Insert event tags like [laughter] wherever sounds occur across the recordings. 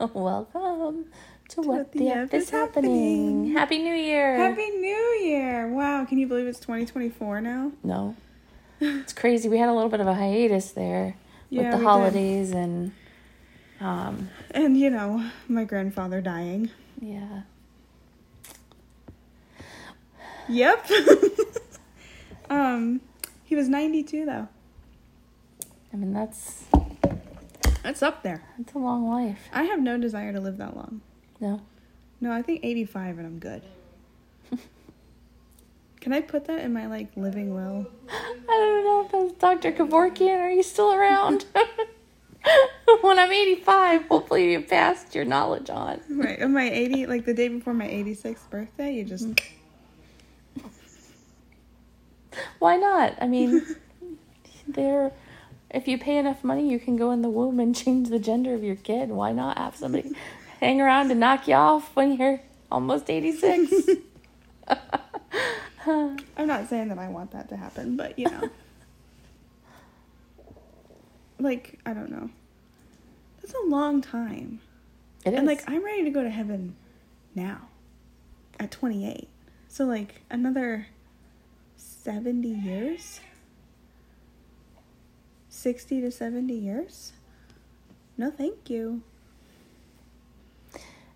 [laughs] Welcome to What, the, F is happening. Happy New Year. Happy New Year! Wow, can you believe it's 2024 now? No. It's crazy. We had a little bit of a hiatus there Yeah, with the we did. holidays and um And you know, my grandfather dying. yeah. Yep. [laughs] um, he was 92 though. I mean that's That's up there. It's a long life. I have no desire to live that long. No. No, I think 85 and I'm good. [laughs] Can I put that in my like living will? [gasps] I don't know if that's Dr. Kevorkian. Are you still around? [laughs] when I'm 85, hopefully you passed your knowledge on. Right, on my 80, like the day before my 86th birthday, you just [laughs] Why not? I mean, there. If you pay enough money, you can go in the womb and [laughs] change the gender of your kid. Why not have somebody [laughs] hang around and knock you off when you're almost 86? [laughs] I'm not saying that I want that to happen, but you know. like, I don't know. That's a long time. It is. And like I'm ready to go to heaven now. At 28. So like another 70 years? 60 to 70 years? No, thank you.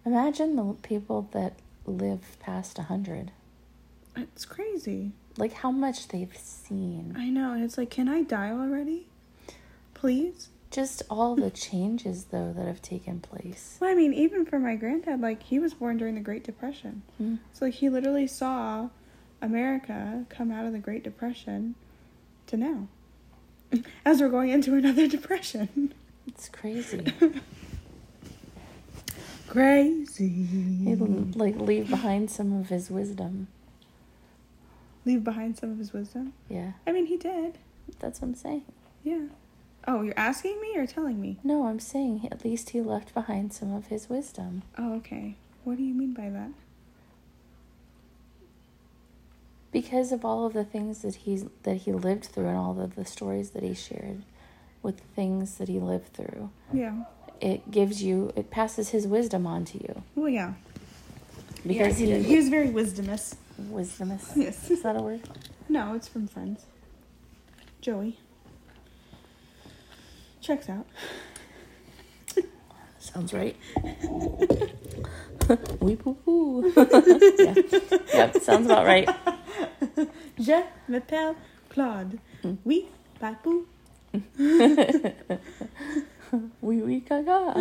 Imagine the people that live past 100. It's crazy. Like how much they've seen. I know. And it's like, can I die already? Please? Just all the changes, though, that have taken place. Well, I mean, even for my granddad, like he was born during the Great Depression. Mm. So like he literally saw America come out of the Great Depression to now. [laughs] As we're going into another depression. It's crazy. [laughs] Crazy. He'd like leave behind some of his wisdom. Leave behind some of his wisdom. Yeah, I mean, he did. that's what I'm saying. Yeah. Oh, you're asking me or telling me? No, I'm saying at least he left behind some of his wisdom. Oh, okay. What do you mean by that? Because of all of the things that he's that he lived through and all of the stories that he shared with things that he lived through Yeah. it gives you it passes his wisdom on to you Well, yeah. because he, he, he was very wisdomous. Wisdomous. is, Yes. is that a word No, it's from Friends. Joey. Checks out. [laughs] sounds right [laughs] we poo poo [laughs] yeah yep sounds about right [laughs] Je m'appelle Claude. Mm. Oui, papou. [laughs] oui oui gaga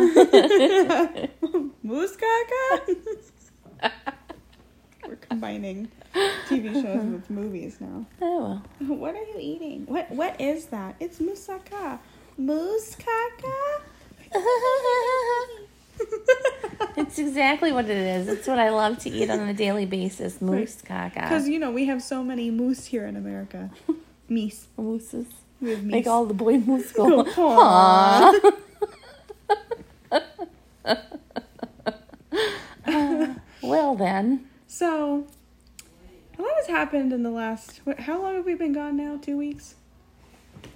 Moose caca. [laughs] We're combining TV shows with movies now. oh well What are you eating? What What is that? It's moussaka. Moose caca? [laughs] it's exactly what it is it's what i love to eat on a daily basis moose caca Because, you know, we have so many moose here in America. [laughs] Meese. mooses We have meese. make all the boy moose [laughs] go oh, Aw. Aw. well then So, a lot has happened in the last. What, how long have we been gone now? Two weeks?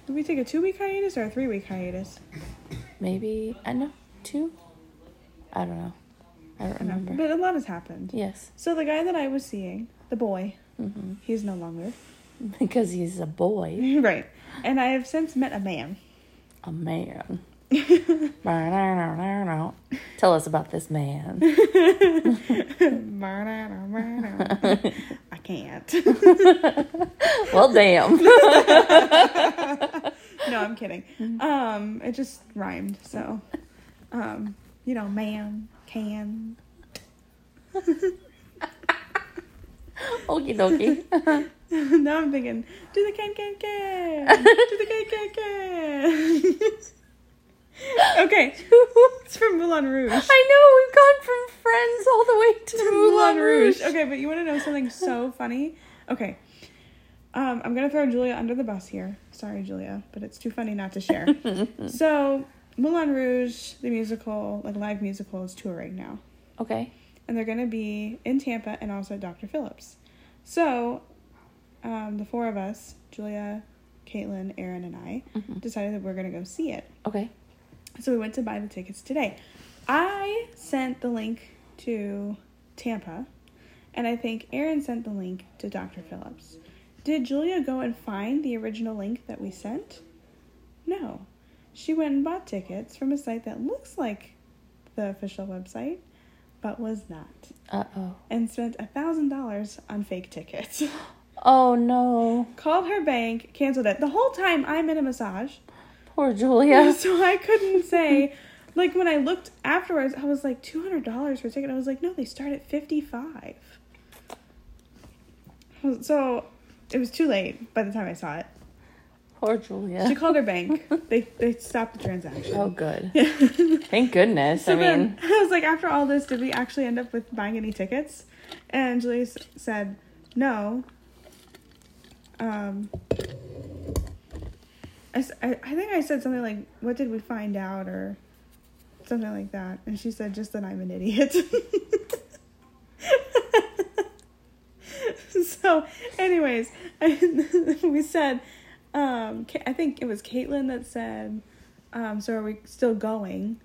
Did we take a two week hiatus or a three week hiatus? maybe I know two. I don't know. I don't I don't know. remember. But a lot has happened. Yes, So, the guy that I was seeing, the boy, hmm he's no longer. [laughs] because he's a boy, [laughs] right. And I have since met a man. a man. [laughs] Tell us about this man. I can't. well, damn. no, I'm kidding. Um, it just rhymed, so um, you know, ma'am, can. Okie dokie. [laughs] now I'm thinking, do the can can can, do the can can can. [laughs] okay, it's from Moulin Rouge. I know we've gone from friends all the way to, to Moulin Rouge. Okay, but you want to know something so funny? Okay. Um, I'm gonna throw Julia under the bus here. Sorry, Julia, but it's too funny not to share. [laughs] so, Moulin Rouge, the musical, like live musical, is touring now, Okay. and they're gonna be in Tampa and also at Dr. Phillips. So, um, the four of us, Julia, Caitlin, Aaron, and I, Mhm. decided that we're gonna go see it. Okay. So we went to buy the tickets today. I sent the link to Tampa, and I think Aaron sent the link to Dr. Phillips. Did Julia go and find the original link that we sent? No. She went and bought tickets from a site that looks like the official website, but was not, Uh oh. and spent a thousand dollars on fake tickets. [gasps] Oh no. Called her bank, canceled it. The whole time I'm in a massage. Poor Julia. [laughs] So I couldn't say. Like when I looked afterwards, I was like two hundred dollars for a ticket. I was like, no, they start at fifty five. So it was too late by the time I saw it. Poor She called her bank. they they stopped the transaction. Oh, good. Yeah. Thank goodness. So I mean, [laughs] I was like, after all this, did we actually end up with buying any tickets? And Julie s- said, no. Um, I, s- I- I think I said something like, what did we find out? Or something like that. And she said, just that I'm an idiot. [laughs] so, anyways, [laughs] we said, um, I think it was Caitlin that said, um, so are we still going?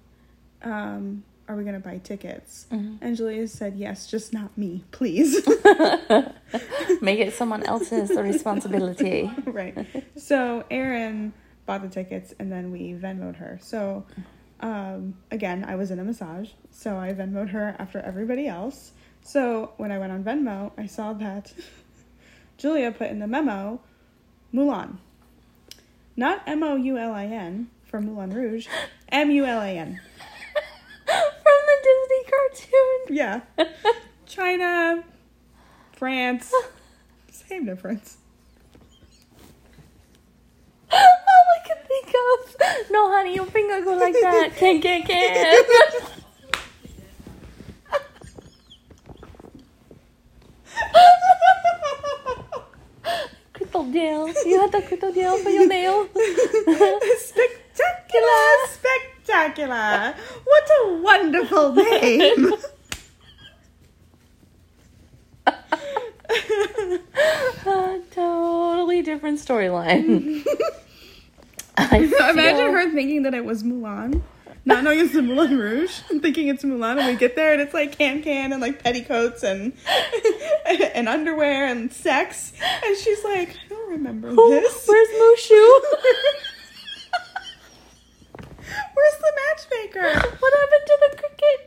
Um, are we going to buy tickets? Mhm. And Julia said, yes, just not me, please. [laughs] make it someone else's responsibility. [laughs] right. So Erin bought the tickets and then we Venmoed her. So um, again, I was in a massage, so I Venmoed her after everybody else. So when I went on Venmo, I saw that [laughs] Julia put in the memo Mulan. Not M O U L I N from Moulin Rouge, M U L A N. From the Disney cartoon. Yeah. China, France, same difference. All I can think of. No, honey, your finger go like that. Can, can, can. [laughs] nail. You had the nail for your nail. spectacular, spectacular. What a wonderful name. A totally different storyline. Imagine her thinking that it was Mulan. Not knowing it's the Moulin Rouge, and thinking it's Mulan, and we get there and it's like can can and like petticoats and and underwear and sex, and she's like, remember Oh, this. Where's Mushu? [laughs] Where's the matchmaker? what happened to the cricket?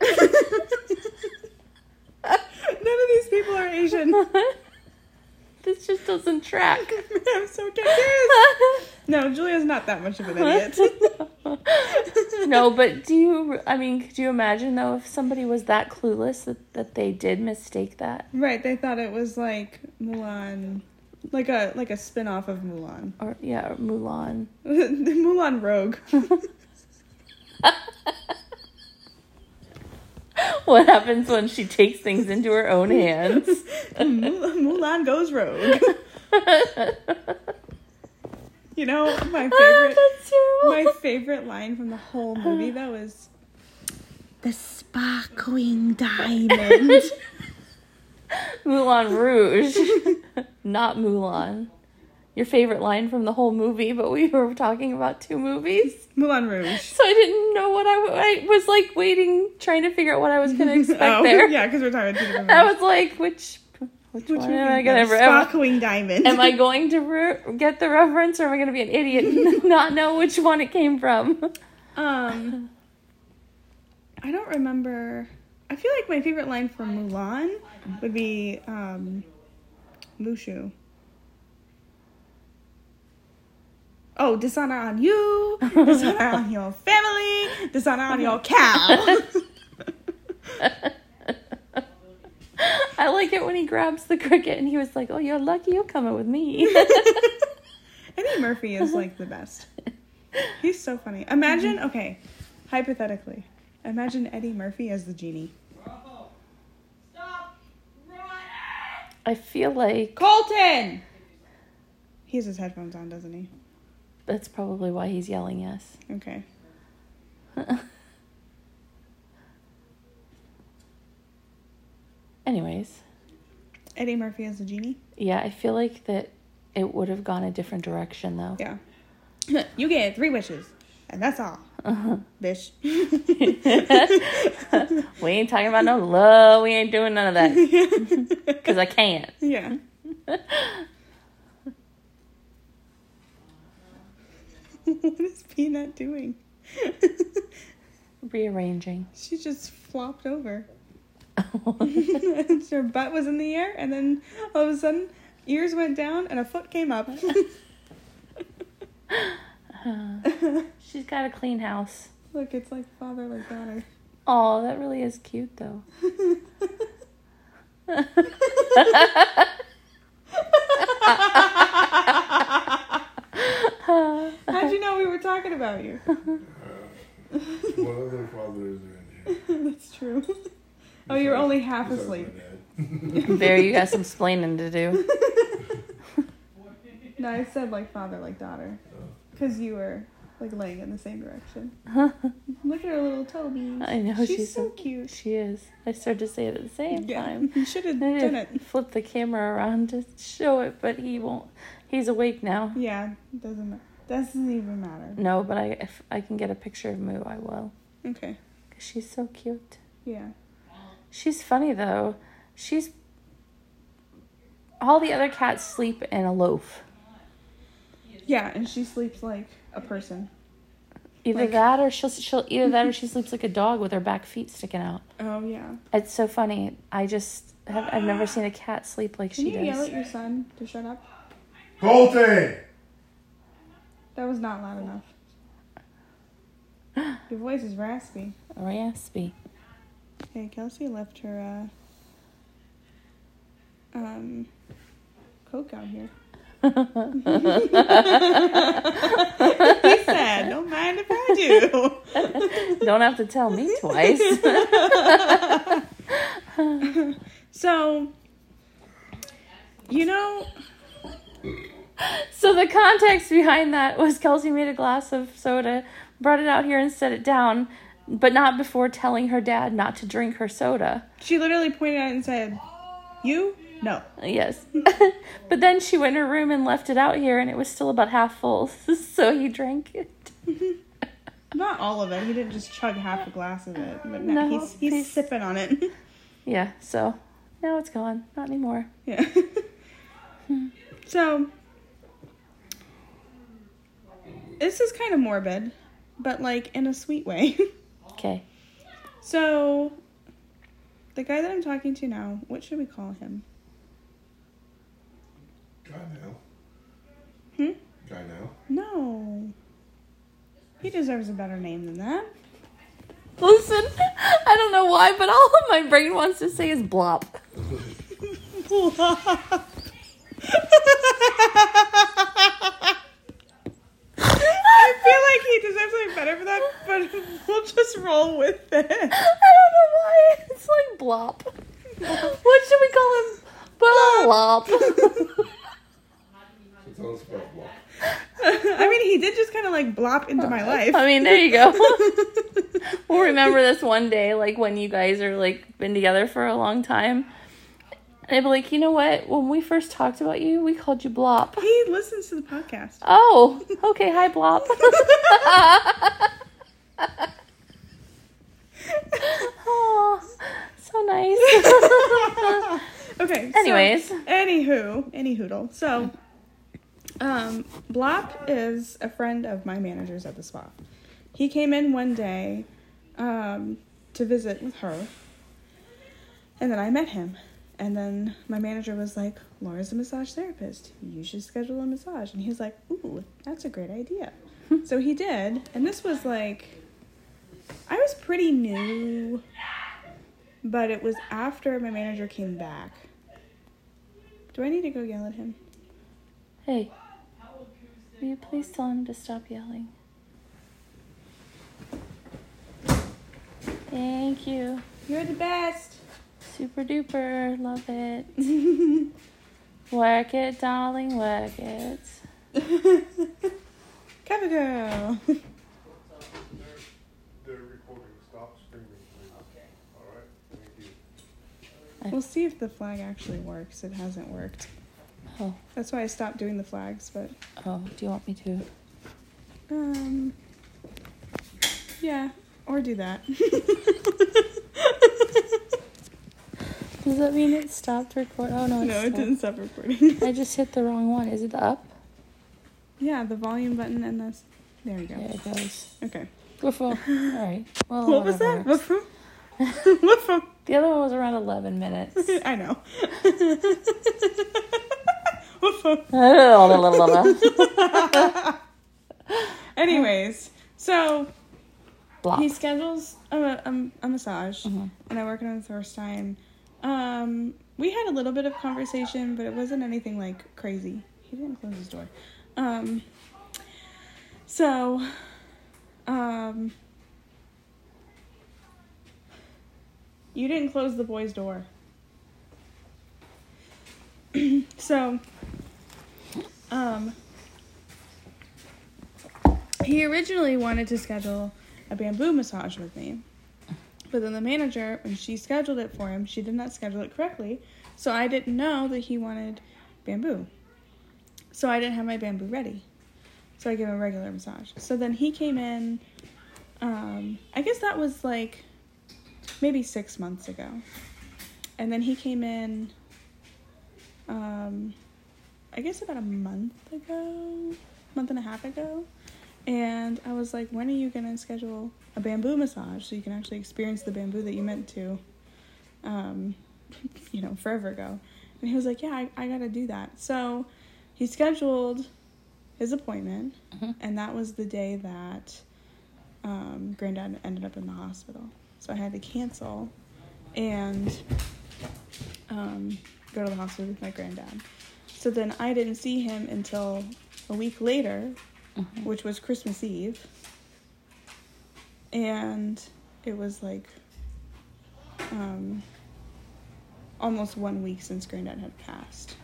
[laughs] None of these people are Asian. [laughs] this just doesn't track. I'm so confused. No, Julia's not that much of an idiot. no, but do you? I mean, could you imagine though if somebody was that clueless that, that they did mistake that, Right, they thought it was like Mulan, like a like a spin off of Mulan, or yeah, or Mulan? [laughs] Mulan Rogue. [laughs] What happens when she takes things into her own hands? [laughs] Mul- Mulan goes rogue. You know, my favorite my favorite line from the whole movie though is the sparkling diamond. [laughs] Moulin Rouge, [laughs] not Mulan. Your favorite line from the whole movie, but we were talking about two movies. Moulin Rouge. So I didn't know what I, w- I was like waiting, trying to figure out what I was going [laughs] to expect oh, there. yeah, because we're talking about two different I was like, which which, Which one am I going to am, I- sparkling diamond. am I going to re- get the reference or am I going to be an idiot and not know which one it came from? Um, I don't remember. I feel like my favorite line from Mulan would be um, Mushu. Oh, dishonor on you, dishonor on [laughs] your family, dishonor on your cow. [laughs] I like it when he grabs the cricket and he was like, "Oh, you're lucky you're coming with me." [laughs] Eddie Murphy is like the best. He's so funny. Imagine, okay, hypothetically, imagine Eddie Murphy as the genie. I feel like Colton! He has his headphones on, doesn't he? that's probably why he's yelling yes. Okay. [laughs] Anyways, Eddie Murphy as a genie? yeah, I feel like that it would have gone a different direction though. Yeah. [laughs] you get three wishes, and that's all. Uh-huh. Bitch. [laughs] We ain't talking about no love. We ain't doing none of that [laughs] because I can't. yeah. [laughs] what is Peanut doing? Rearranging. she just flopped over. Her butt was in the air, and then all of a sudden, ears went down and a foot came up. She's got a clean house. Look, it's like father, like daughter. Oh, that really is cute though. How'd you know we were talking about you? [laughs] What other father is there in here? That's true. Oh, you're only half asleep. my dad. [laughs] Barry, you got some splaining to do. No, I said like father, like daughter. Because you were like laying in the same direction. [laughs] Look at her little Toby. I know she's, she's so so- cute. She is. I started to say it at the same Yeah, time. you should have done it. flip the camera around to show it, but he won't. He's awake now. Yeah, doesn't ma- doesn't even matter. No, but I if I can get a picture of Moo, I will. Okay. Cause she's so cute. Yeah. She's funny though. She's all the other cats sleep in a loaf. Yeah, and she sleeps like a person. Either Like- that or she'll she'll either that or she sleeps like a dog with her back feet sticking out. Oh yeah. It's so funny. I just have I've never seen a cat sleep like Can she you yell does. at your son to shut up? Colton! That was not loud enough. Your voice is raspy. Raspy. Hey, Kelsey left her uh um Coke out here. He said, "Don't mind if I do." [laughs] Don't have to tell me twice. [laughs] So, you know, so the context behind that was Kelsey made a glass of soda, brought it out here and set it down, but not before telling her dad not to drink her soda. she literally pointed at it and said, "You no." Yes. [laughs] but then she went in her room and left it out here and it was still about half full. [laughs] So he drank it. [laughs] Not all of it. He didn't just chug half a glass of it, but no, No, he's he's he's- sipping on it. Yeah, so now it's gone. Not anymore. yeah. so this is kind of morbid, but like in a sweet way. Okay. so the guy that I'm talking to now, what should we call him? Guy now. Hmm? Guy now. No. He deserves a better name than that. Listen, I don't know why, but all my brain wants to say is blop. I feel like he deserves something better for that, but we'll just roll with it. I don't know why. It's like blop. What should we call him? Blop. So [laughs] tell us about Blop. [laughs] I mean, he did just kind of like blop into my life. I mean, there you go. [laughs] we'll remember this one day, like when you guys are like been together for a long time. And I'd be like, you know what? When we first talked about you, we called you Blop. He listens to the podcast. Oh, okay. Hi, Blop. [laughs] oh, so nice. Okay. so- Anyways. anywho, any hoodle. So, um, Blop is a friend of my manager's at the spa. He came in one day, um, to visit with her, and then I met him. And then my manager was like, Laura's a massage therapist. You should schedule a massage. And he's like, Ooh, that's a great idea. [laughs] so he did. And this was like, I was pretty new, but it was after my manager came back. Do I need to go yell at him? hey, will you please tell him to stop yelling? Thank you. You're the best. Super duper. Love it. [laughs] Work it, darling, work it. [laughs] Cover girl. Stop screaming, please. Okay. All right. [laughs] Thank you. We'll see if the flag actually works. It hasn't worked. Oh, That's why I stopped doing the flags, but oh, do you want me to? um yeah, or do that. [laughs] Does that mean it stopped recording? Oh no, No, it didn't stop recording. I just hit the wrong one. Is it the up? yeah, the volume button and this. There we go. There it goes. Okay. Woof, woof. All [laughs] right. Well, what was that? whatever works. What [laughs] from? The other one was around 11 minutes. I know. [laughs] Anyways, so Blop. he schedules a, a, a massage, Mhm. and I work on it the first time. Um, we had a little bit of conversation, but it wasn't anything like crazy. He didn't close his door. Um, so, um, you didn't close the boy's door. [clears throat] so, um, he originally wanted to schedule a bamboo massage with me. But then the manager, when she scheduled it for him, she did not schedule it correctly. So I didn't know that he wanted bamboo. So I didn't have my bamboo ready. So I gave him a regular massage. So then he came in, um, I guess that was like maybe six months ago. And then he came in, um, I guess about a month ago, month and a half ago. And I was like, when are you gonna schedule a bamboo massage so you can actually experience the bamboo that you meant to, um, [laughs] you know, forever ago? And he was like, yeah, I, I gotta do that. So he scheduled his appointment, Mhm. and that was the day that um, Granddad ended up in the hospital. So I had to cancel and um, go to the hospital with my granddad. So then I didn't see him until a week later Mhm. which was Christmas Eve. And it was like um, almost one week since Granddad had passed.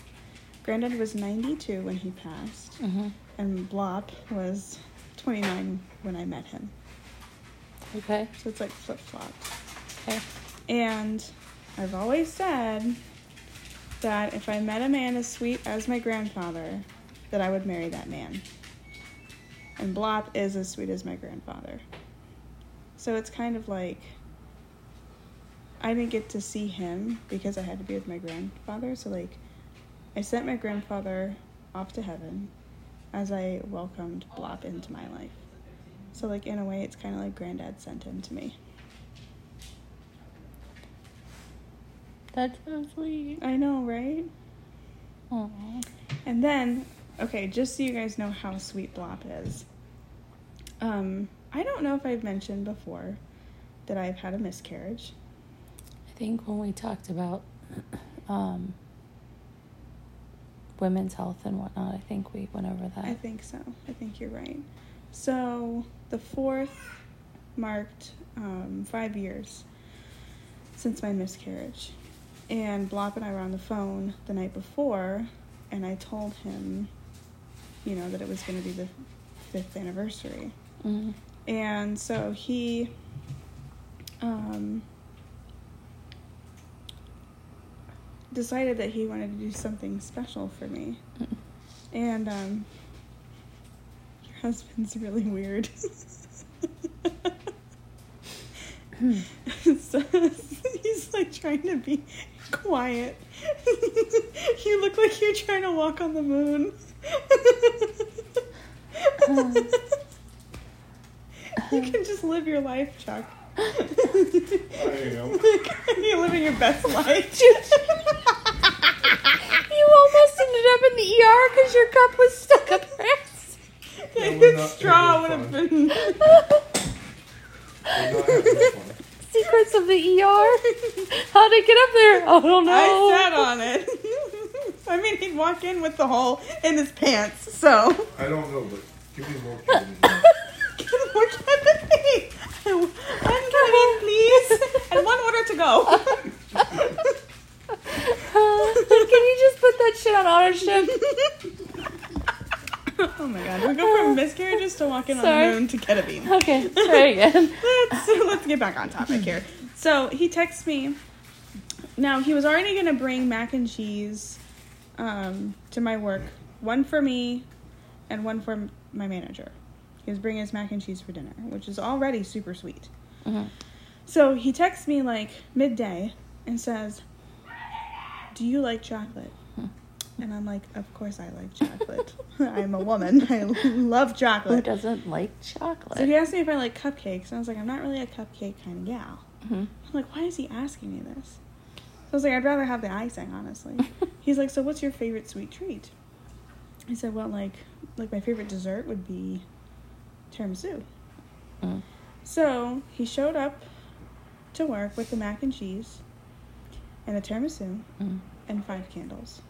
Granddad was 92 when he passed, Mhm. and Blop was 29 when I met him. Okay. So it's like flip flopped. Okay. And I've always said that if I met a man as sweet as my grandfather, that I would marry that man. And Blop is as sweet as my grandfather. So it's kind of like I didn't get to see him because I had to be with my grandfather. So like I sent my grandfather off to heaven as I welcomed Blop into my life. So like in a way it's kind of like granddad sent him to me. That's so sweet. I know, right? Aw. And then, okay, just so you guys know how sweet Blop is. Um, I don't know if I've mentioned before that I've had a miscarriage. I think when we talked about [clears throat] um, women's health and whatnot, I think we went over that. I think so. I think you're right. So the fourth marked um, five years since my miscarriage. And Blop and I were on the phone the night before, and I told him, you know, that it was going to be the fifth anniversary. Mhm. And so he um, decided that he wanted to do something special for me. Mm. And um, your husband's really weird. [laughs] [laughs] he's like trying to be quiet. [laughs] you look like you're trying to walk on the moon. [laughs] you can just live your life, Chuck. I am. You're living your best life. you almost ended up in the ER because your cup was stuck up your ass. That straw would have been. Secrets of the ER. How'd it get up there? I don't know. I sat on it. [laughs] I mean, he'd walk in with the hole in his pants, so. I don't know, but give me more [laughs] candy. Get more ketamine. One ketamine, please. And one order to go. [laughs] Can you just put that shit on auto ship? [laughs] oh my god, we go from miscarriages to walking on the moon to ketamine. Okay, try again. [laughs] let's let's get back on topic here. So he texts me. Now he was already gonna bring mac and cheese um, to my work, one for me, and one for my manager. He was bringing us mac and cheese for dinner, which is already super sweet. Mhm. So he texts me like midday and says, Do you like chocolate? And I'm like, Of course I like chocolate. [laughs] I'm a woman. I love chocolate. Who doesn't like chocolate? So he asked me if I like cupcakes, and I was like, I'm not really a cupcake kind of gal. Mhm. I'm like, why is he asking me this? So I was like, I'd rather have the icing, honestly. [laughs] He's like, so what's your favorite sweet treat? I said, well, like, like my favorite dessert would be tiramisu. Mm. So he showed up to work with the mac and cheese and the tiramisu Mm. and five candles.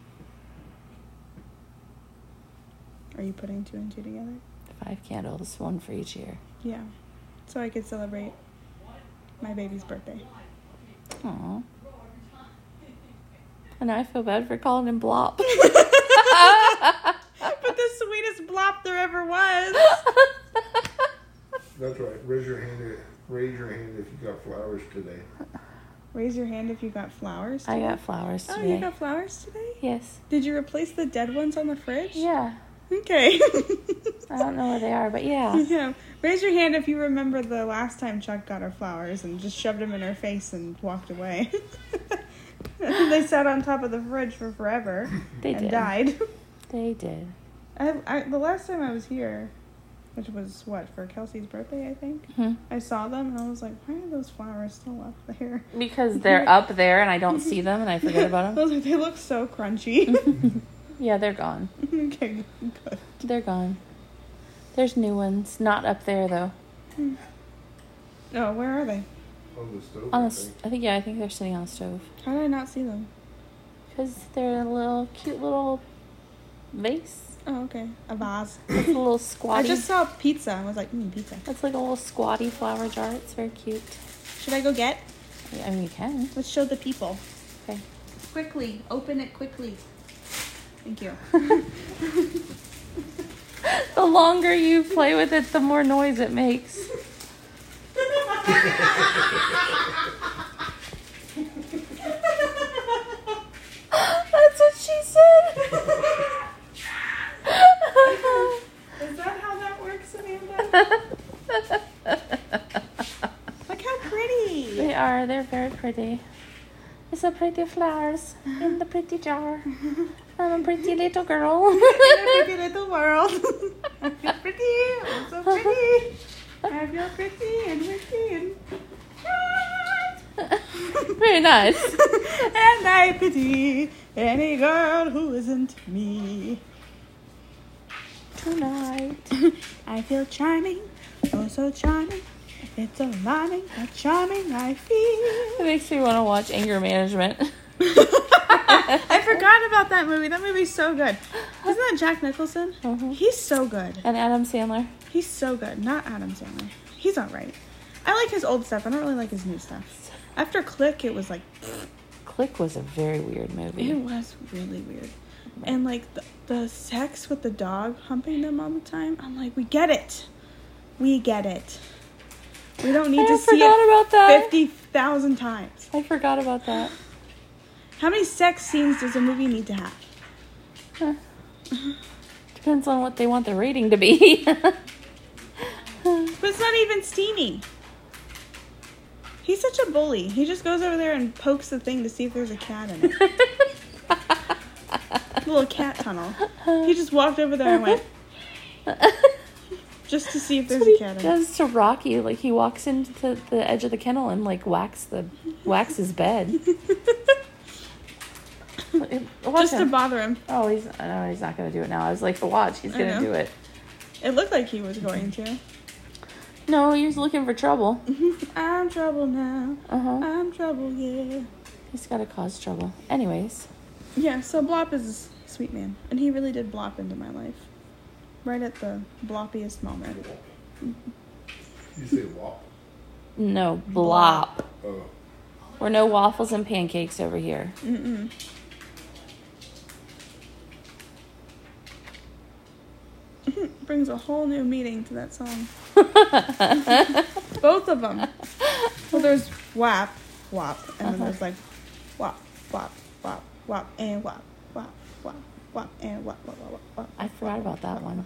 Are you putting two and two together? Five candles, one for each year. Yeah. So I could celebrate my baby's birthday. Aw. And I feel bad for calling him Blop. [laughs] but the sweetest blop there ever was. That's right. Raise your hand. if- Raise your hand if you got flowers today. Raise your hand if you got flowers. I got flowers Oh, you got flowers today? Yes. Did you replace the dead ones on the fridge? Yeah. Okay. [laughs] I don't know where they are, but yeah. [laughs] yeah. Raise your hand if you remember the last time Chuck got her flowers and just shoved them in her face and walked away. [laughs] they sat on top of the fridge for forever They and did. died. They did. I, I, the last time I was here, which was what for Kelsey's birthday, I think. Hmm. I saw them and I was like, why are those flowers still up there? Because they're up there and I don't see them and I forget about I them. was like, they look so crunchy. Yeah, they're gone. [laughs] okay, good. They're gone. There's new ones. Not up there though. Oh, where are they? On the stove. On I the, s- think. I think yeah, I think they're sitting on the stove. How did I not see them? Because they're a little cute little vase. Oh, okay. A vase. It's a little I just saw pizza and was like, mm, pizza. It's like a little squatty flower jar. It's very cute. Should I go get? I mean, you can. Let's show the people. Okay. Quickly, open it quickly. Thank you. [laughs] The longer you play with it, the more noise it makes. [laughs] That's what she said. Is that how that works, Amanda? [laughs] Look how pretty. they are. They're very pretty. It's a pretty flowers in the pretty jar. I'm a pretty little girl. In a pretty little world. I feel pretty. I'm so pretty. I feel pretty and witty and very nice. and I pity any girl who isn't me. Tonight. I feel charming, oh so charming. It's alarming how charming I feel. It makes me want to watch Anger Management. [laughs] I forgot about that movie. That movie's so good. Isn't that Jack Nicholson? Mhm. He's so good. And Adam Sandler. He's so good. Not Adam Sandler. He's alright. I like his old stuff. I don't really like his new stuff. After Click, it was like, Click was a very weird movie. it was really weird. And like the, the sex with the dog humping them all the time, I'm like, we get it. We get it. We don't need I to see it about that. 50,000 times. I forgot about that. How many sex scenes does a movie need to have? Huh. Depends on what they want the rating to be. [laughs] But it's not even steamy. He's such a bully. He just goes over there and pokes the thing to see if there's a cat in it. [laughs] little cat tunnel. He just walked over there and went [laughs] just to see if there's a he cat in it. does to Rocky. Like he walks into the edge of the kennel and like whacks the his bed. Watch Just to bother him. oh, he's no, he's not gonna do it now. I was like, watch, he's I gonna know. do it. It looked like he was going to. No, he was looking for trouble. [laughs] I'm trouble now. Uh huh. I'm trouble, yeah. He's gotta cause trouble. Anyways, Yeah, so Blop is a sweet man. And he really did blop into my life. Right at the bloppiest moment. You say wop. no blop. Oh. We're no waffles and pancakes over here. Mm-mm. Brings a whole new meaning to that song. Both of them. Well, there's whap, whop, and then Uh-huh. there's like whop, whop, whop, whop, and whop, whop, whop, whop, and whop, whop, whop, whop. I forgot about that one.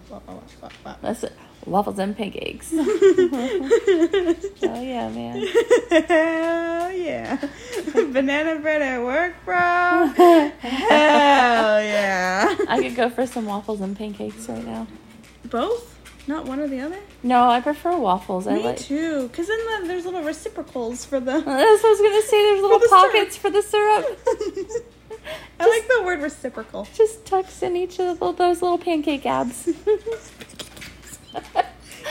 That's it. Waffles and pancakes. oh yeah, man. Hell yeah. Banana bread at work, bro. Hell yeah. I could go for some waffles and pancakes right now. Both? Not one or the other? No, I prefer waffles. I Me like. too. Because then the, there's little reciprocals for the. [laughs] That's what I was gonna say. There's [laughs] little the syrup. pockets for the syrup. [laughs] I like the word reciprocal. Just tucks in each of the- those little pancake abs.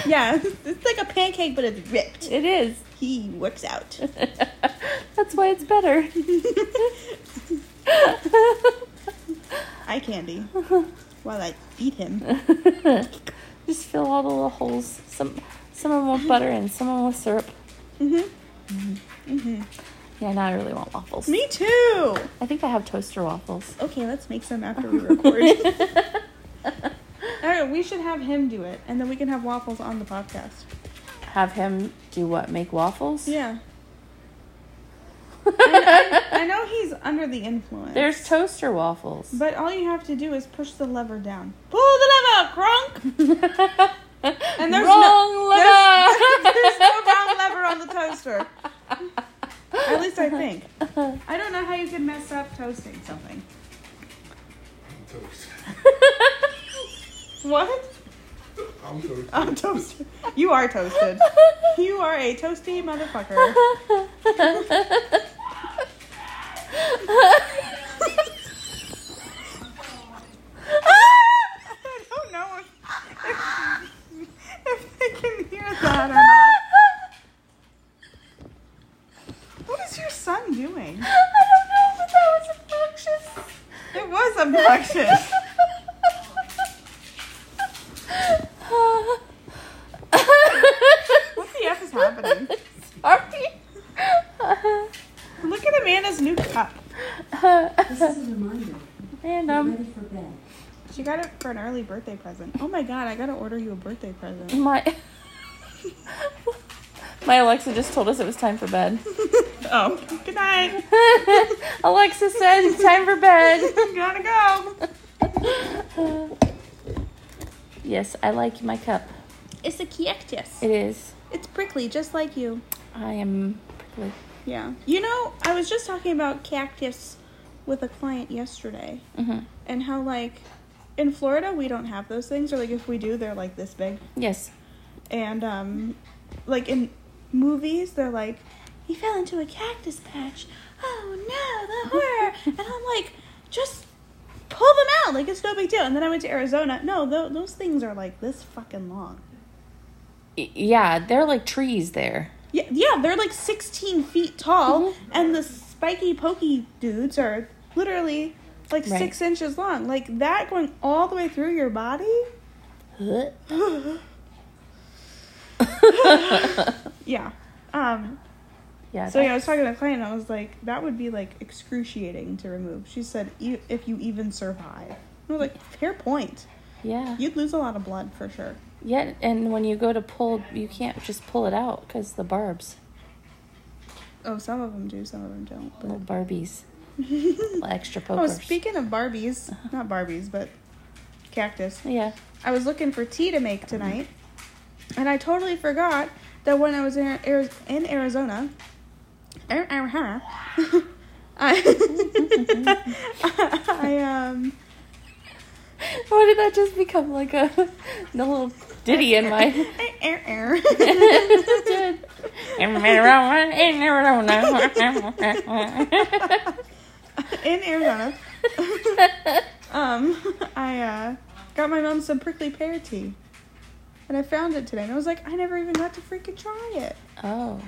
Yeah, it's like a pancake, but it's ripped. it is. He works out. That's why it's better. Eye candy. While I eat him. [laughs] Just fill all the little holes. Some some of them with butter and some of them with syrup. Mm-hmm. Mm-hmm. Yeah, now I really want waffles. Me too. I think I have toaster waffles. Okay, let's make some after we [laughs] record. [laughs] All right, we should have him do it, and then we can have waffles on the podcast. have him do what? Make waffles? Yeah. I, I, I know he's under the influence. There's toaster waffles. But all you have to do is push the lever down. Pull the lever, crunk! [laughs] And there's Wrong no lever. There's, [laughs] there's no down lever on the toaster. At least I think. I don't know how you can mess up toasting something. I'm toast. [laughs] What? I'm toast. I'm toasted. You are toasted. You are a toasty motherfucker. Doing? I don't know, but that was obnoxious. It was obnoxious. [laughs] What the F is happening? Sorry. [laughs] Look at Amanda's new cup. This is a reminder. and um, ready for bed. She got it for an early birthday present. Oh my god, I gotta order you a birthday present. my [laughs] my Alexa just told us it was time for bed. [laughs] Oh, good night. [laughs] Alexa said it's time for bed. Gotta go. yes, I like my cup. It's a cactus. It is. It's prickly, just like you. I am Yeah. You know, I was just talking about cactus with a client yesterday, hmm and how like in Florida we don't have those things, or like if we do, they're like this big. Yes. And um, like in movies, they're like, he fell into a cactus patch. Oh no, the horror! [laughs] and I'm like, just pull them out, like it's no big deal. And then I went to Arizona. No, th- those things are like this fucking long. Yeah, they're like trees there. Yeah, yeah, they're like 16 feet tall, Mhm. and the spiky pokey dudes are literally like Right. six inches long. Like that going all the way through your body. [laughs] yeah. Um. yeah. So yeah, I was talking to a client, and I was like, that would be like excruciating to remove. She said, "E- if you even survive. I was like, fair point. Yeah. You'd lose a lot of blood for sure. Yeah, and when you go to pull, you can't just pull it out because the barbs, Oh, some of them do, some of them don't. little Barbies, But [laughs] little extra oh, speaking of Barbies, not Barbies, but cactus. Yeah. I was looking for tea to make tonight, and I totally forgot that when I was in, in Arizona, Ar- Arizona, [laughs] I, [laughs] I um, [laughs] Why did that just become like a, a [laughs] little ditty in my? air, air. in Arizona, um, I uh, got my mom some prickly pear tea, and I found it today, and I was like, I never even got to freaking try it. oh,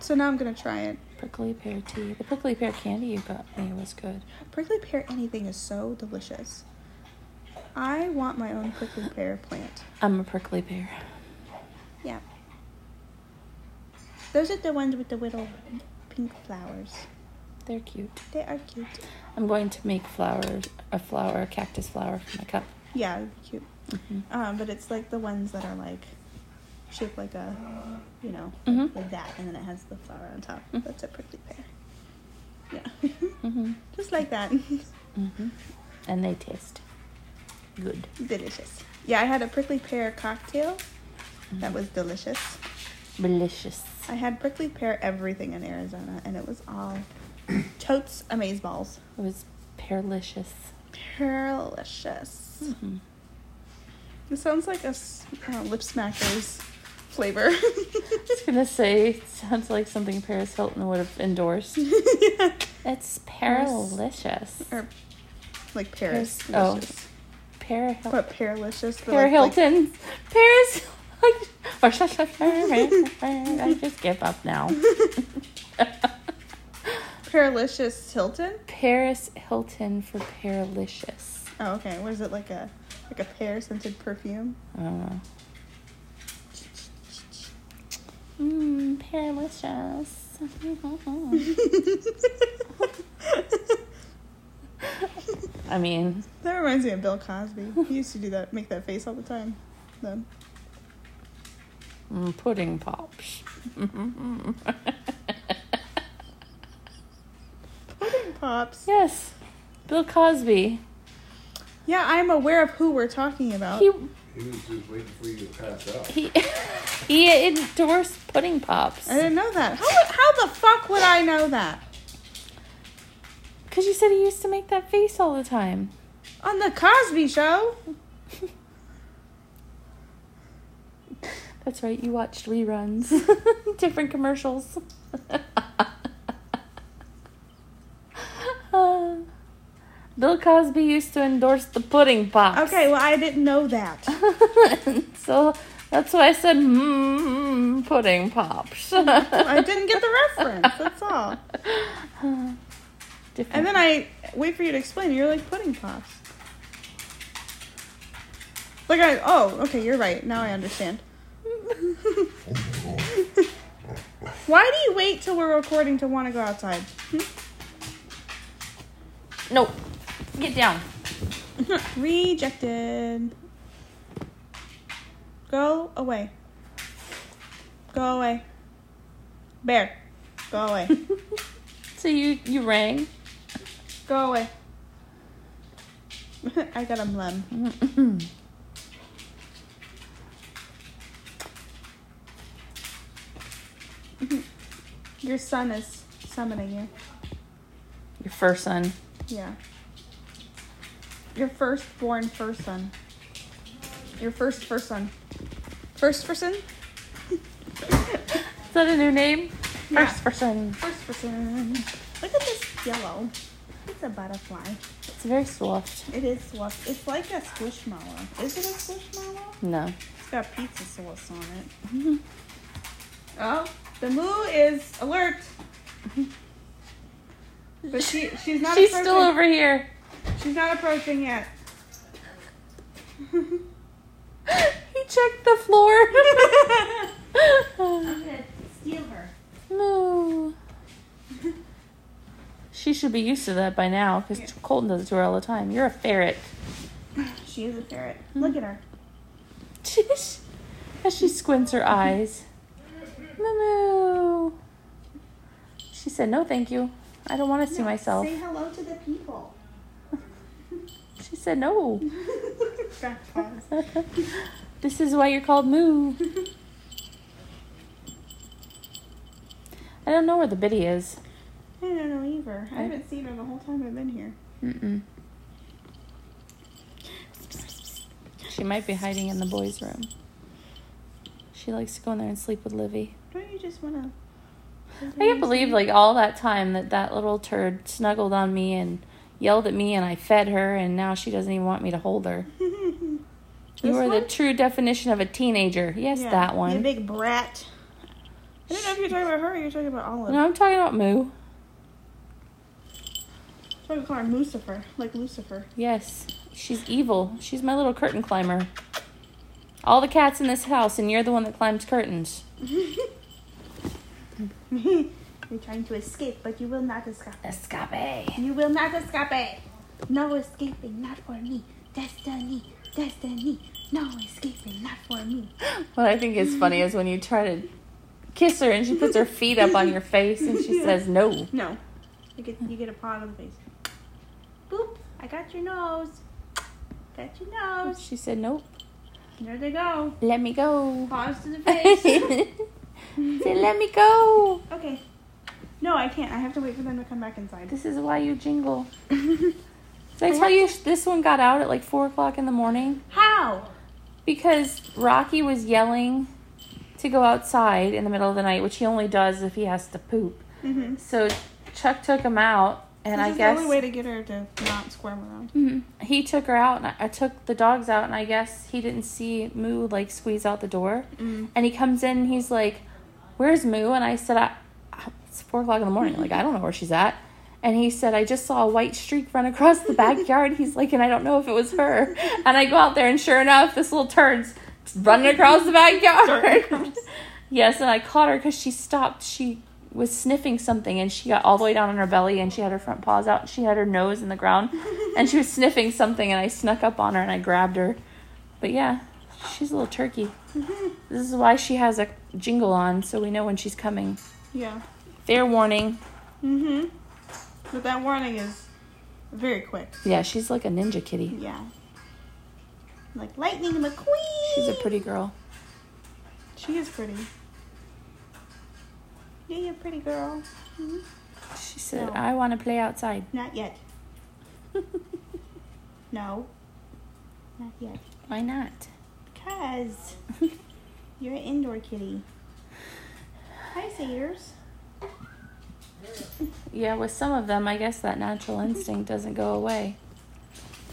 So now I'm gonna try it. prickly pear tea. The prickly pear candy you got me was good. Prickly pear anything is so delicious. I want my own prickly pear plant. I'm a prickly pear. Yeah. Those are the ones with the little pink flowers. They're cute. They are cute. I'm going to make flowers, a flower, a cactus flower for my cup. Yeah, cute. Mhm. Um, but it's like the ones that are like shaped like a, you know, Mhm. like that, and then it has the flower on top. Mhm. That's a prickly pear. Yeah. Mhm. [laughs] Just like that. [laughs] Mhm. And they taste good. delicious. Yeah, I had a prickly pear cocktail. That was delicious. Delicious. I had prickly pear everything in Arizona, and it was all [clears throat] Totes amaze balls. It was pearlicious. Pearlicious. Mm-hmm. It sounds like a uh, lip smackers flavor. [laughs] I was gonna say, it sounds like something Paris Hilton would have endorsed. [laughs] yeah. It's pearlicious. Or like Paris. Oh. Licious. Pear Hilton. What Pearlicious? but Pear like- like- Hilton. Paris. [laughs] I just give up now. [laughs] Pearlicious Hilton? Paris Hilton for pearlicious. Oh, okay. What is it like a like a pear scented perfume? I don't know. Mmm, pearlicious. [laughs] I mean, that reminds me of Bill Cosby. He used to do that, make that face all the time. Then mm, pudding pops. pudding pops. yes, Bill Cosby. Yeah, I'm aware of who we're talking about. He He was just waiting for you to pass out. he [laughs] he endorsed pudding pops I didn't know that. How how the fuck would I know that? Because you said he used to make that face all the time. On the Cosby Show. That's right, you watched reruns, [laughs] different commercials. Uh, [laughs] Bill Cosby used to endorse the pudding pops. Okay, well I didn't know that. [laughs] so that's why I said mmm, pudding pops. I didn't get the reference. That's all. Different. And then I wait for you to explain. You're like pudding pops. Like I oh okay you're right now I understand. [laughs] Why do you wait till we're recording to want to go outside? Hmm? no, get down. [laughs] Rejected. Go away. Go away. Bear. Go away. [laughs] So you you rang. Go away. [laughs] I got a mlem. [laughs] Your son is summoning you. Your first son. Yeah. Your firstborn first son. Your first first son. First person? [laughs] Is that a new name? Yeah. First person. First person. Look at this yellow. It's a butterfly. It's very soft. It is soft. It's like a squishmallow. Is it a squishmallow? No. It's got pizza sauce on it. Mm-hmm. Oh, the moo is alert. But she [laughs] she's not She's still over here. She's not approaching yet. [laughs] he checked the floor. [laughs] I'm gonna steal her. Moo. She should be used to that by now because Yeah. Colton does it to her all the time. You're a ferret. She is a ferret. Hmm. Look at her. As she squints her eyes. Moo. She said, no, thank you. I don't want to see myself. Say hello to the people. [laughs] She said, no. [laughs] This is why you're called Moo. [laughs] I don't know where the biddy is. I don't know either. I haven't seen her the whole time I've been here. Mm-mm. She might be hiding in the boys' room. She likes to go in there and sleep with Livy. Don't you just wanna? I can't believe like all that time that that little turd snuggled on me and yelled at me and I fed her and now she doesn't even want me to hold her. [laughs] you are the true definition of a teenager. Yes, Yeah, that You one. big brat. I don't know if you're talking about her or you're talking about Olive. No, I'm talking about Moo. So we call her Lucifer, like Lucifer. Yes, she's evil. She's my little curtain climber. All the cats in this house, and you're the one that climbs curtains. [laughs] You're trying to escape, but you will not escape. Escape. You will not escape. No escaping, not for me. Destiny, destiny. No escaping, not for me. [gasps] What I think is funny is when you try to kiss her and she puts her feet up on your face and she [laughs] says no. No. You get you get a paw on the face. Boop. I got your nose. Got your nose. She said nope. There they go. Let me go. Paws to the [laughs] face. Say let me go. okay. No, I can't. I have to wait for them to come back inside. This is why you jingle. Did I tell you this one got out at like four o'clock in the morning? How? Because Rocky was yelling to go outside in the middle of the night, which he only does if he has to poop. Mm-hmm. So Chuck took him out, and I guess the only way to get her to not squirm around. Mhm. he took her out, and I, I took the dogs out, and I guess he didn't see Moo like squeeze out the door. Mm. And he comes in, and he's like, "Where's Moo?" And I said, I, "It's four o'clock in the morning. Like I don't know where she's at." And he said, "I just saw a white streak run across the backyard." He's like, "And I don't know if it was her." And I go out there, and sure enough, this little turd's running across the [laughs] backyard. yes, and I caught her because she stopped. She was sniffing something, and she got all the way down on her belly, and she had her front paws out. And she had her nose in the ground, [laughs] and she was sniffing something, and I snuck up on her and I grabbed her. But yeah, she's a little turkey. This is why she has a jingle on, so we know when she's coming. Yeah. Fair warning. Mm-hmm. But that warning is very quick. Yeah, she's like a ninja kitty. Yeah. Like Lightning McQueen. She's a pretty girl. She is pretty. Yeah, you're a pretty girl. Mhm. She said, No. I want to play outside. Not yet. [laughs] no. Not yet. Why not? Because [laughs] you're an indoor kitty. Hi, satyrs. Yeah, with some of them, I guess that natural instinct doesn't go away.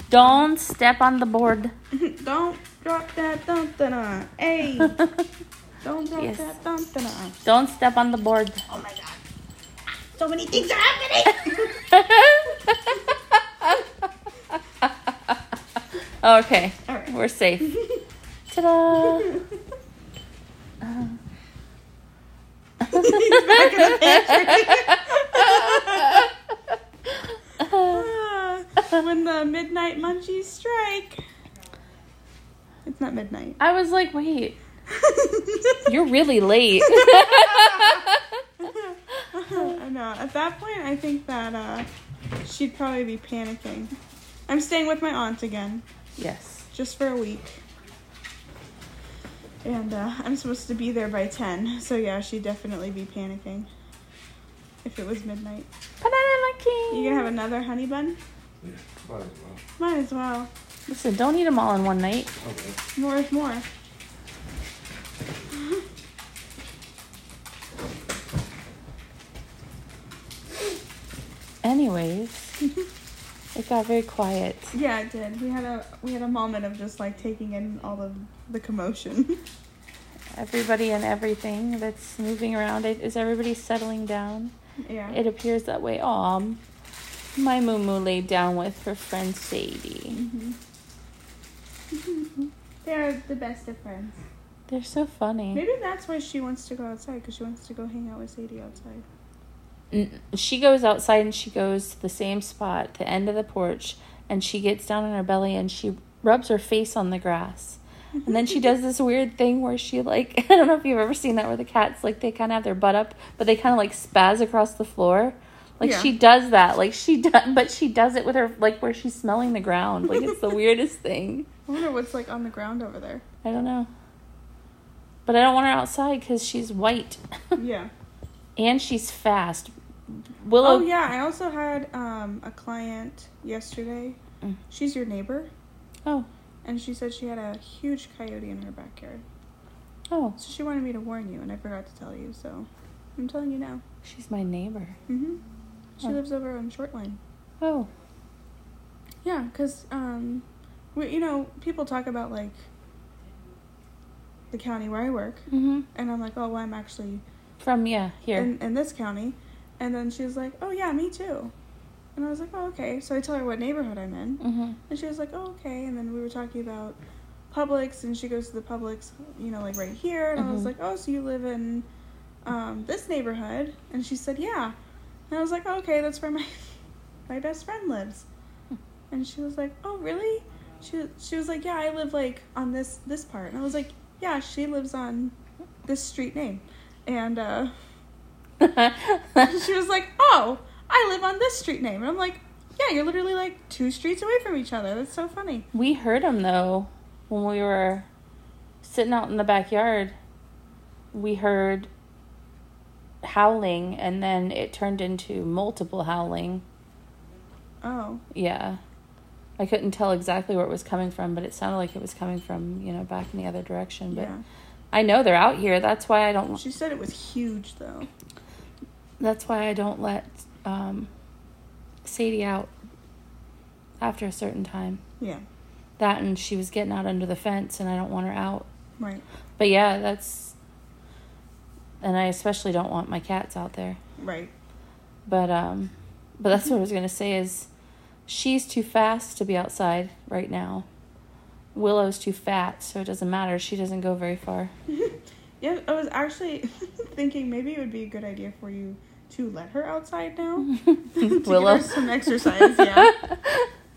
Don't step on the board. [laughs] Don't drop that dun dun dun. Hey. Don't Yes. Don't step on the board. Oh my god. So many things are happening. [laughs] okay, right. we're safe. [laughs] Ta-da! Ah, [laughs] when the midnight munchies strike. It's not midnight. I was like, wait, [laughs] you're really late. [laughs] I know. At that point, I think that uh, she'd probably be panicking. I'm staying with my aunt again, yes. just for a week. And uh, I'm supposed to be there by 10, so yeah, she'd definitely be panicking if it was midnight. Banana monkey. You gonna have another honey bun? Yeah, might as well. Might as well. Listen, don't eat them all in one night. Okay. More is more. [laughs] Anyways, [laughs] it got very quiet. Yeah, it did. We had a we had a moment of just like taking in all of the commotion. [laughs] Everybody and everything that's moving around. Is everybody settling down? yeah. It appears that way. Aw, my moo moo laid down with her friend Sadie. Mm-hmm. They're the best of friends. They're so funny. Maybe that's why she wants to go outside because she wants to go hang out with Sadie outside. N- She goes outside and she goes to the same spot, the end of the porch, and she gets down on her belly and she rubs her face on the grass. And then she does [laughs] this weird thing where she like [laughs] I don't know if you've ever seen that where the cats like they kind of have their butt up, but they kind of like spaz across the floor. Like Yeah. she does that, like she does, but she does it with her like where she's smelling the ground. Like it's the [laughs] weirdest thing. I wonder what's like on the ground over there. I don't know. But I don't want her outside because she's white [laughs] Yeah. and she's fast. Willow. Oh yeah, I also had um, a client yesterday. Mm. She's your neighbor, Oh. and she said she had a huge coyote in her backyard. Oh. So she wanted me to warn you, and I forgot to tell you. So I'm telling you now. She's my neighbor. Mm-hmm. She Oh. lives over on Shortline. Oh. Yeah, because, um, we, you know, people talk about, like, the county where I work. Mm-hmm. And I'm like, oh, well, I'm actually From yeah here. in, in this county. And then she was like, oh, yeah, me too. And I was like, oh, okay. So I tell her what neighborhood I'm in. mm-hmm. And she was like, oh, okay. And then we were talking about Publix, and she goes to the Publix, you know, like right here. And I was Mhm. like, oh, so you live in um, this neighborhood? And she said, yeah. And I was like, oh, okay, that's where my [laughs] my best friend lives. And she was like, oh, really? She she was like, yeah, I live like on this this part. And I was like, yeah, she lives on this street name. And uh, she was like, oh, I live on this street name. And I'm like, yeah, you're literally like two streets away from each other. That's so funny. we heard him though when we were sitting out in the backyard. We heard howling and then it turned into multiple howling. Oh. Yeah. I couldn't tell exactly where it was coming from, but it sounded like it was coming from, you know, back in the other direction. But Yeah. I know they're out here. That's why I don't She said it was huge though. that's why I don't let um Sadie out after a certain time. Yeah. That and she was getting out under the fence and I don't want her out. Right. But yeah, that's and I especially don't want my cats out there. Right. But um but that's what I was gonna say is she's too fast to be outside right now. Willow's too fat, so it doesn't matter. She doesn't go very far. [laughs] Yeah, I was actually [laughs] thinking maybe it would be a good idea for you to let her outside now. [laughs] to Willow. some exercise, yeah.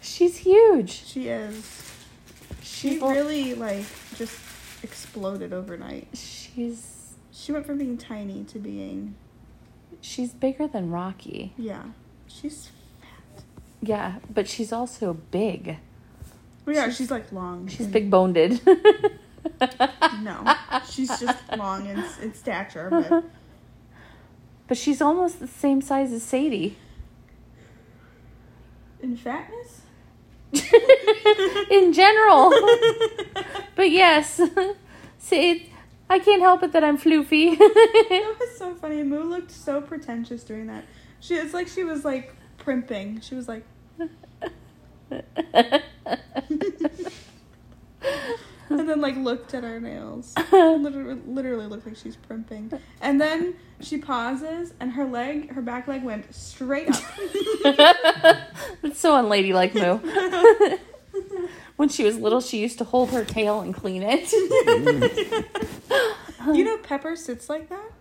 She's huge. She is. She She's really like just exploded overnight. She's She went from being tiny to being she's bigger than Rocky. yeah. She's Yeah, but she's also big. well, yeah, She's- she's, like long. She's big boned. [laughs] No, she's just long in, in stature, but But she's almost the same size as Sadie. in fatness. [laughs] In general. but yes. [laughs] See, I can't help it that I'm floofy. It was so funny. Moo looked so pretentious doing that. She it's like she was like primping. She was like and then like looked at our nails. literally, literally looked like she's primping. And then she pauses and her leg, her back leg went straight up. [laughs] That's so unladylike, Moo. [laughs] when she was little, she used to hold her tail and clean it. [laughs] you know Pepper sits like that?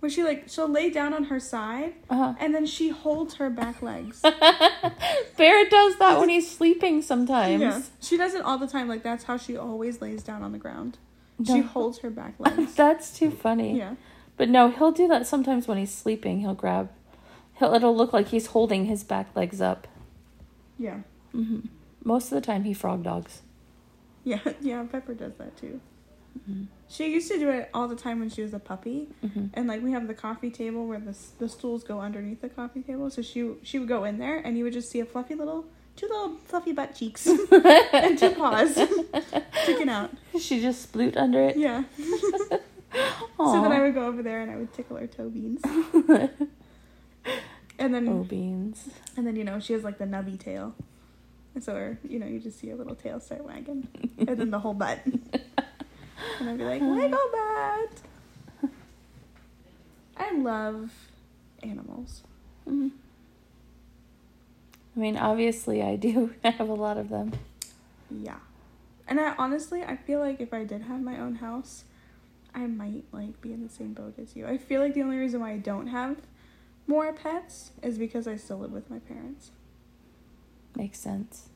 Where she like she'll lay down on her side Uh-huh. and then she holds her back legs. [laughs] Barrett does that when he's sleeping sometimes. Yeah. She does it all the time. Like that's how she always lays down on the ground. She holds her back legs. [laughs] That's too funny. Yeah. But no, he'll do that sometimes when he's sleeping. He'll grab, he'll, it'll look like he's holding his back legs up. Yeah. Mm-hmm. Most of the time, he frog dogs. Yeah. [laughs] Yeah. Pepper does that too. Mhm. She used to do it all the time when she was a puppy. hmm And like we have the coffee table where the the stools go underneath the coffee table. So she she would go in there and you would just see a fluffy little two little fluffy butt cheeks [laughs] and two paws [laughs] sticking out. She just sploot under it. Yeah. [laughs] So then I would go over there and I would tickle her toe beans. And then toe beans. And then, you know, she has like the nubby tail. And so, her, you know, you just see her little tail start wagging. and then the whole butt. And I'd be like, wiggle butt. I love animals. Mhm. I mean, obviously, I do [laughs] have a lot of them. Yeah. And I honestly, I feel like if I did have my own house, I might like be in the same boat as you. I feel like the only reason why I don't have more pets is because I still live with my parents. Makes sense.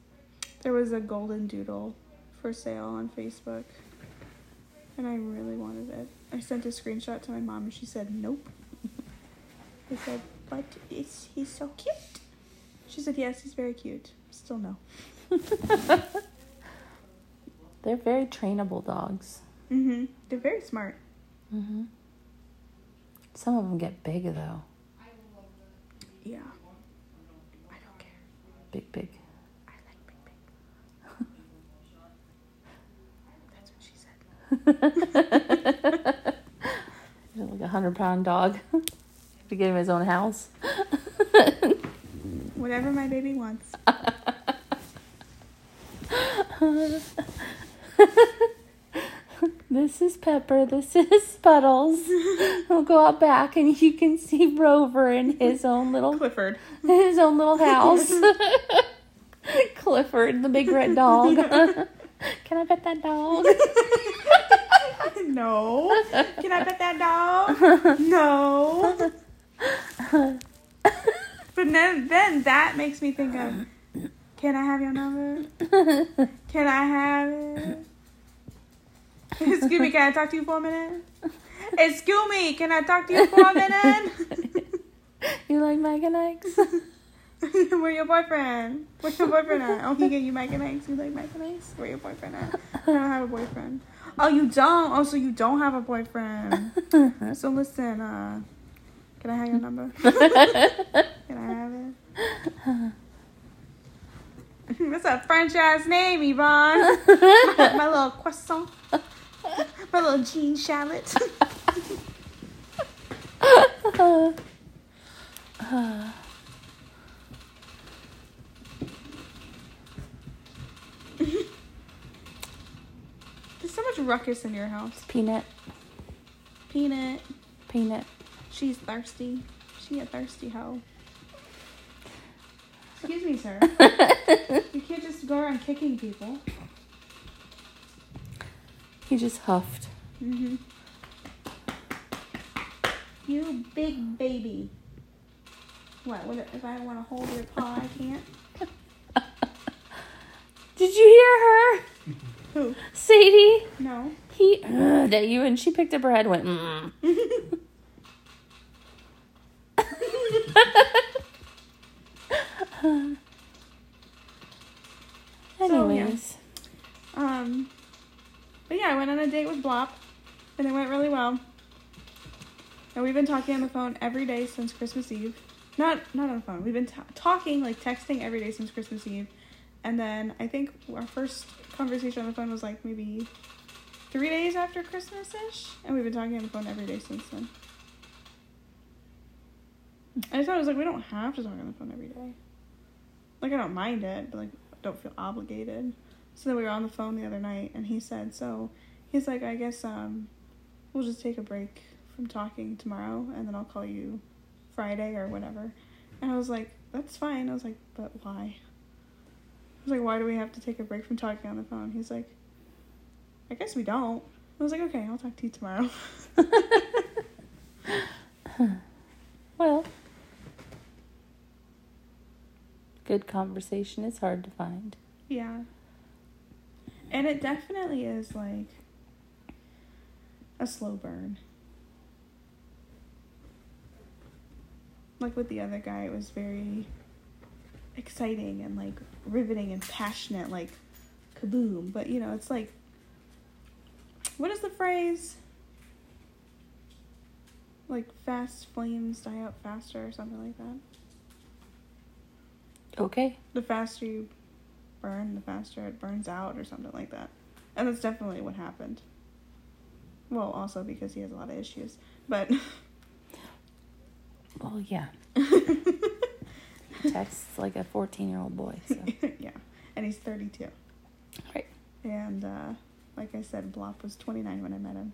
There was a golden doodle for sale on Facebook. And I really wanted it. I sent a screenshot to my mom and she said, Nope. [laughs] I said, But is he's so cute? She said, Yes, he's very cute. Still no. [laughs] They're very trainable dogs. Mm-hmm. They're very smart. hmm Some of them get big though. Yeah. I don't care. Big, big. I like big big. That's what she said. He's like a hundred pound dog. [laughs] to get him his own house. [laughs] Whatever my baby wants. [laughs] this is Pepper. This is Puddles. We'll go out back and you can see Rover in his own little Clifford. his own little house. Clifford, the big red dog. [laughs] Can I pet that dog? [laughs] no. Can I pet that dog? [laughs] No. But then, then that makes me think of, can I have your number? Can I have it? Excuse me, can I talk to you for a minute? Excuse me, can I talk to you for a minute? you like and Ike's? [laughs] Where your boyfriend? Where's your boyfriend at? Oh, he gave you Mike and Eggs. You like Mike and Eggs? Where your boyfriend at? I don't have a boyfriend. Oh, you don't? Oh, so you don't have a boyfriend. [laughs] So listen, uh, Can I have your number? [laughs] Can I have it? What's a French ass name, Yvonne? my, my little croissant. My little Jean shallot. There's so much ruckus in your house. Peanut. Peanut. Peanut. She's thirsty. She a thirsty hoe. Excuse me, sir. [laughs] you can't just go around kicking people. He just huffed. Mm-hmm. You big baby. What? What if I want to hold your paw? I can't. [laughs] Did you hear her? [laughs] Who? Sadie? No. He uh, at you and she picked up her head went, mm. [laughs] So, yeah. Anyways. Um. But yeah, I went on a date with Blop, and it went really well. And we've been talking on the phone every day since Christmas Eve. Not not on the phone. We've been t- talking like texting every day since Christmas Eve, and then I think our first conversation on the phone was like maybe three days after Christmas ish, and we've been talking on the phone every day since then. I just thought it was like we don't have to talk on the phone every day. Like I don't mind it, but like don't feel obligated. So then we were on the phone the other night, and he said, "So he's like, I guess um, we'll just take a break from talking tomorrow, and then I'll call you Friday or whatever." And I was like, "That's fine." I was like, "But why?" I was like, "Why do we have to take a break from talking on the phone?" He's like, "I guess we don't." I was like, "Okay, I'll talk to you tomorrow." [laughs] Well, good conversation is hard to find. Yeah. And it definitely is like a slow burn. Like with the other guy, it was very exciting and like riveting and passionate, like kaboom. But you know, it's like, what is the phrase? Like fast flames die out faster or something like that. Okay. the faster you burn, the faster it burns out, or something like that. And that's definitely what happened. Well, also because he has a lot of issues, but Well, yeah. [laughs] [laughs] Texts like a 14 year old boy. So. [laughs] yeah, and he's thirty-two. Right. And uh, like I said, Blop was twenty-nine when I met him.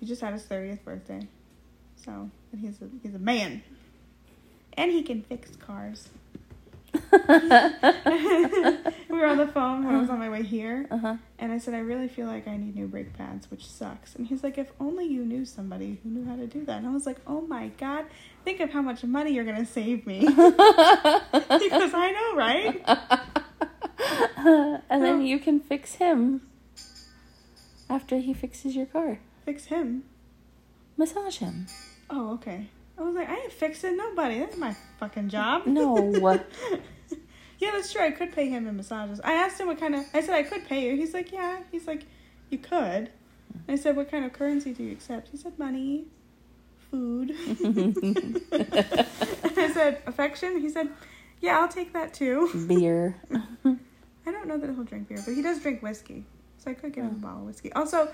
He just had his thirtieth birthday, so and he's a he's a man, and he can fix cars. [laughs] we were on the phone when I was on my way here, Uh huh. And I said, I really feel like I need new brake pads, which sucks. And he's like, if only you knew somebody who knew how to do that. And I was like, oh my God, think of how much money you're going to save me. [laughs] because I know, right? [laughs] and then you can fix him after he fixes your car. Fix him. Massage him. Oh, okay. I was like, I ain't fixing nobody. That's my fucking job. No. [laughs] yeah, that's true. I could pay him in massages. I asked him what kind of. I said I could pay you. He's like, yeah. He's like, you could. I said, what kind of currency do you accept? He said, money, food. [laughs] [laughs] I said, affection. He said, yeah, I'll take that too. Beer. I don't know that he'll drink beer, but he does drink whiskey, so I could give him a bottle of whiskey. Also,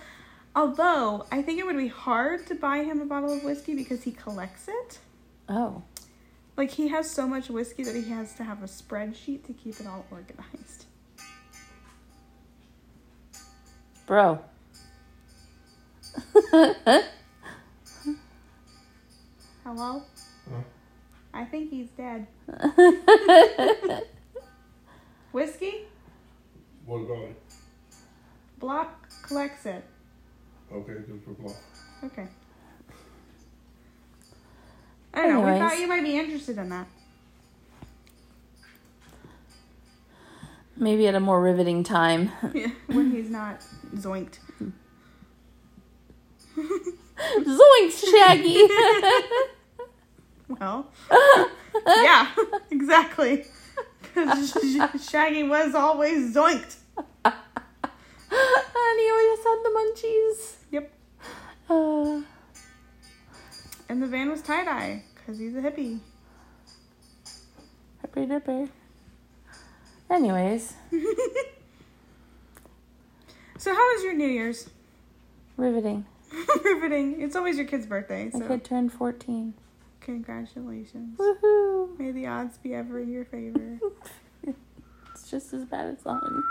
although I think it would be hard to buy him a bottle of whiskey because he collects it. Oh. Like he has so much whiskey that he has to have a spreadsheet to keep it all organized. Bro. Hello? Huh? I think he's dead. [laughs] Whiskey? What about it? Blop collects it. Okay, just for Blop. Okay. I don't know. We thought you might be interested in that. Maybe at a more riveting time. [laughs] Yeah, when he's not zoinked. [laughs] Zoinks, Shaggy! Well, [laughs] yeah, exactly. Because Shaggy was always zoinked. [gasps] and he always had the munchies. Yep. Uh, And the van was tie dye because he's a hippie. Hippy dipper. Anyways, [laughs] So how was your New Year's? riveting. [laughs] Riveting. It's always your kid's birthday, My so kid turned 14. congratulations. Woohoo! May the odds be ever in your favor. [laughs] It's just as bad as on.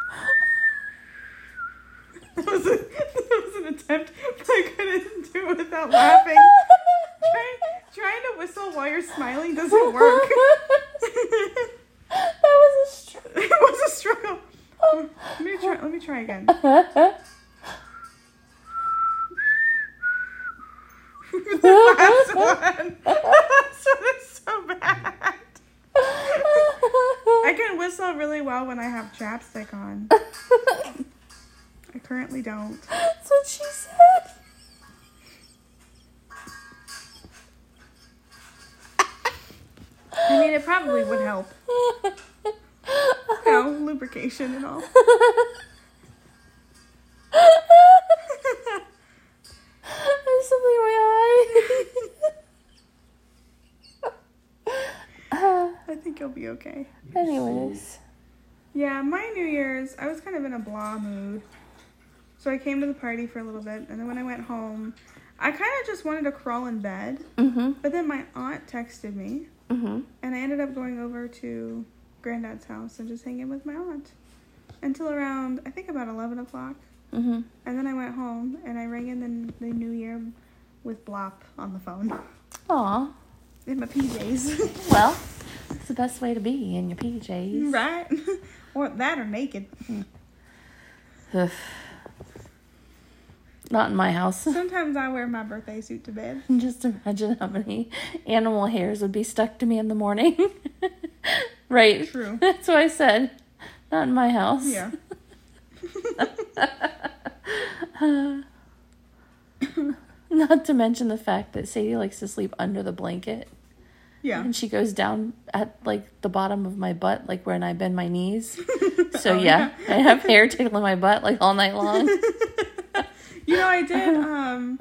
That, was a, [laughs] that was an attempt, but I couldn't do it without laughing. Trying, trying to whistle while you're smiling doesn't work. [laughs] that was a str- [laughs] it was a struggle. Oh. Let me try. Let me try again. the last one. The last one is so bad. I can whistle really well when I have chapstick on. I currently don't. [gasps] That's what she said. I mean, it probably would help. You know, [laughs] lubrication and all. There's something in my eye. [laughs] I think you'll be okay. Anyways, Yeah, my New Year's, I was kind of in a blah mood. So I came to the party for a little bit, and then when I went home, I kind of just wanted to crawl in bed. mm-hmm, But then my aunt texted me, mm-hmm. and I ended up going over to Granddad's house and just hanging with my aunt until around, I think about 11 o'clock. Mm-hmm. And then I went home and I rang in the, the New Year with Blop on the phone Aw. in my PJs. [laughs] Well, it's the best way to be in your PJs. right? [laughs] or that or naked. [laughs] Not in my house. [laughs] Sometimes I wear my birthday suit to bed. [laughs] Just imagine how many animal hairs would be stuck to me in the morning. [laughs] right. True. That's what I said. Not in my house. Yeah. Not to mention the fact that Sadie likes to sleep under the blanket. Yeah. And she goes down at like the bottom of my butt, like when I bend my knees. So Oh, yeah, I have hair tickling my butt like all night long. You know, I did. [laughs] Um,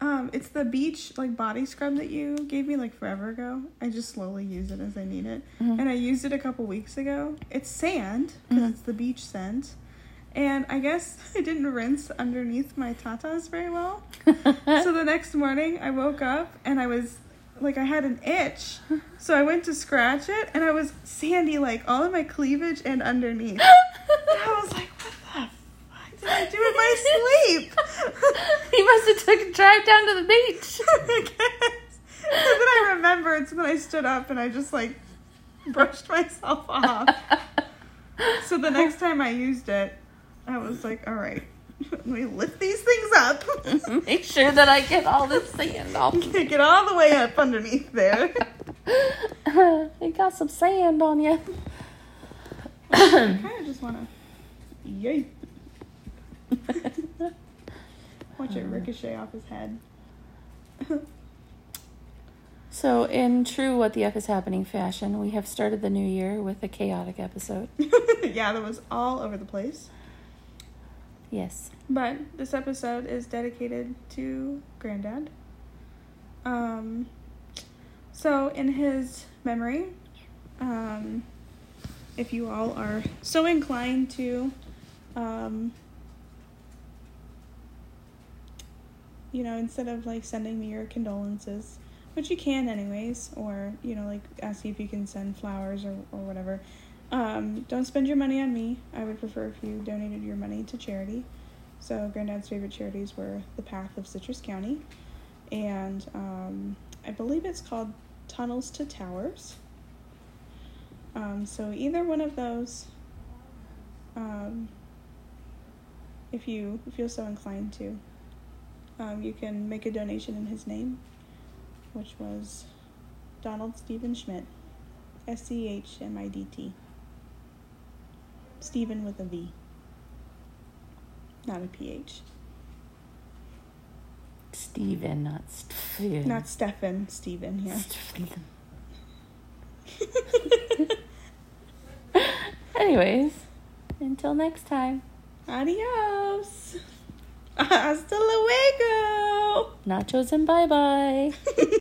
um, it's the beach like body scrub that you gave me like forever ago. I just slowly use it as I need it, Mhm. and I used it a couple weeks ago. It's sand because Mhm. it's the beach scent, and I guess [laughs] I didn't rinse underneath my tatas very well. [laughs] so the next morning, I woke up and I was like, I had an itch, so I went to scratch it, and I was sandy like all in my cleavage and underneath. And I was like, what the fuck did I do in my sleep? [laughs] he must have took a drive down to the beach. [laughs] I guess. And then I remembered, so then I stood up and I just like brushed myself off. [laughs] So the next time I used it, I was like, all right, let me lift these things up. Mm-hmm. Make sure that I get all this sand off. Get all the way up underneath there. you got some sand on you. I kind of just want to, yay, [laughs] watch it ricochet off his head. [laughs] so, in true What the F is Happening fashion, we have started the new year with a chaotic episode. [laughs] yeah, that was all over the place. Yes. But this episode is dedicated to Granddad. Um, so, in his memory, um, if you all are so inclined to, um, you know, instead of like sending me your condolences, which you can anyways, or you know, like ask if you can send flowers or, or whatever. Um, don't spend your money on me. I would prefer if you donated your money to charity. So, Granddad's favorite charities were the Path of Citrus County, and um, I believe it's called Tunnels to Towers. Um, so, either one of those, um, if you feel so inclined to, um, you can make a donation in his name, which was Donald Stephen Schmidt, S C H M I D T. Stephen with a V not a PH. Steven, not Steven. Not Stefan, Stephen, yeah. Steven. [laughs] [laughs] Anyways, until next time. Adios. [laughs] Hasta luego. Nachos and bye bye. [laughs]